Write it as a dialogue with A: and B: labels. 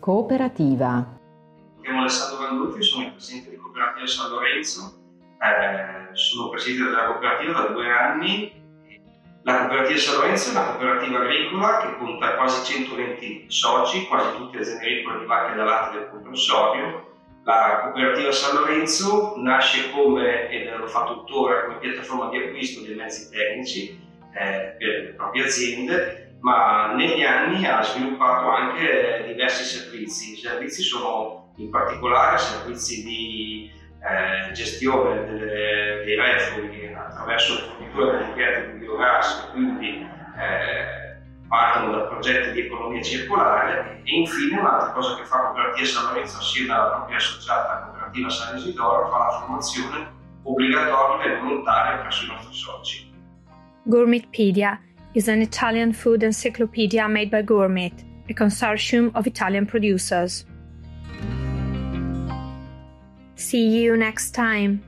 A: Cooperativa.
B: Mi chiamo Alessandro Gandolfi, sono il presidente di Cooperativa San Lorenzo, eh, sono presidente della cooperativa da due anni. La cooperativa San Lorenzo è una cooperativa agricola che conta quasi 120 soci, quasi tutte aziende agricole di vacche da latte del comprensorio. La cooperativa San Lorenzo nasce come, e lo fa tuttora, come piattaforma di acquisto dei mezzi tecnici eh, per le proprie aziende ma negli anni ha sviluppato anche diversi servizi. I servizi sono in particolare servizi di eh, gestione delle, dei refughi attraverso la fornitura delle impianti di biogas, quindi eh, partono da progetti di economia circolare e infine un'altra cosa che fa Cooperativa San Lorenzo assieme alla propria associata Cooperativa San Isidoro fa la formazione obbligatoria e volontaria presso i nostri soci.
C: Gourmetpedia is an Italian food encyclopedia made by Gourmet, a consortium of Italian producers. See you next time.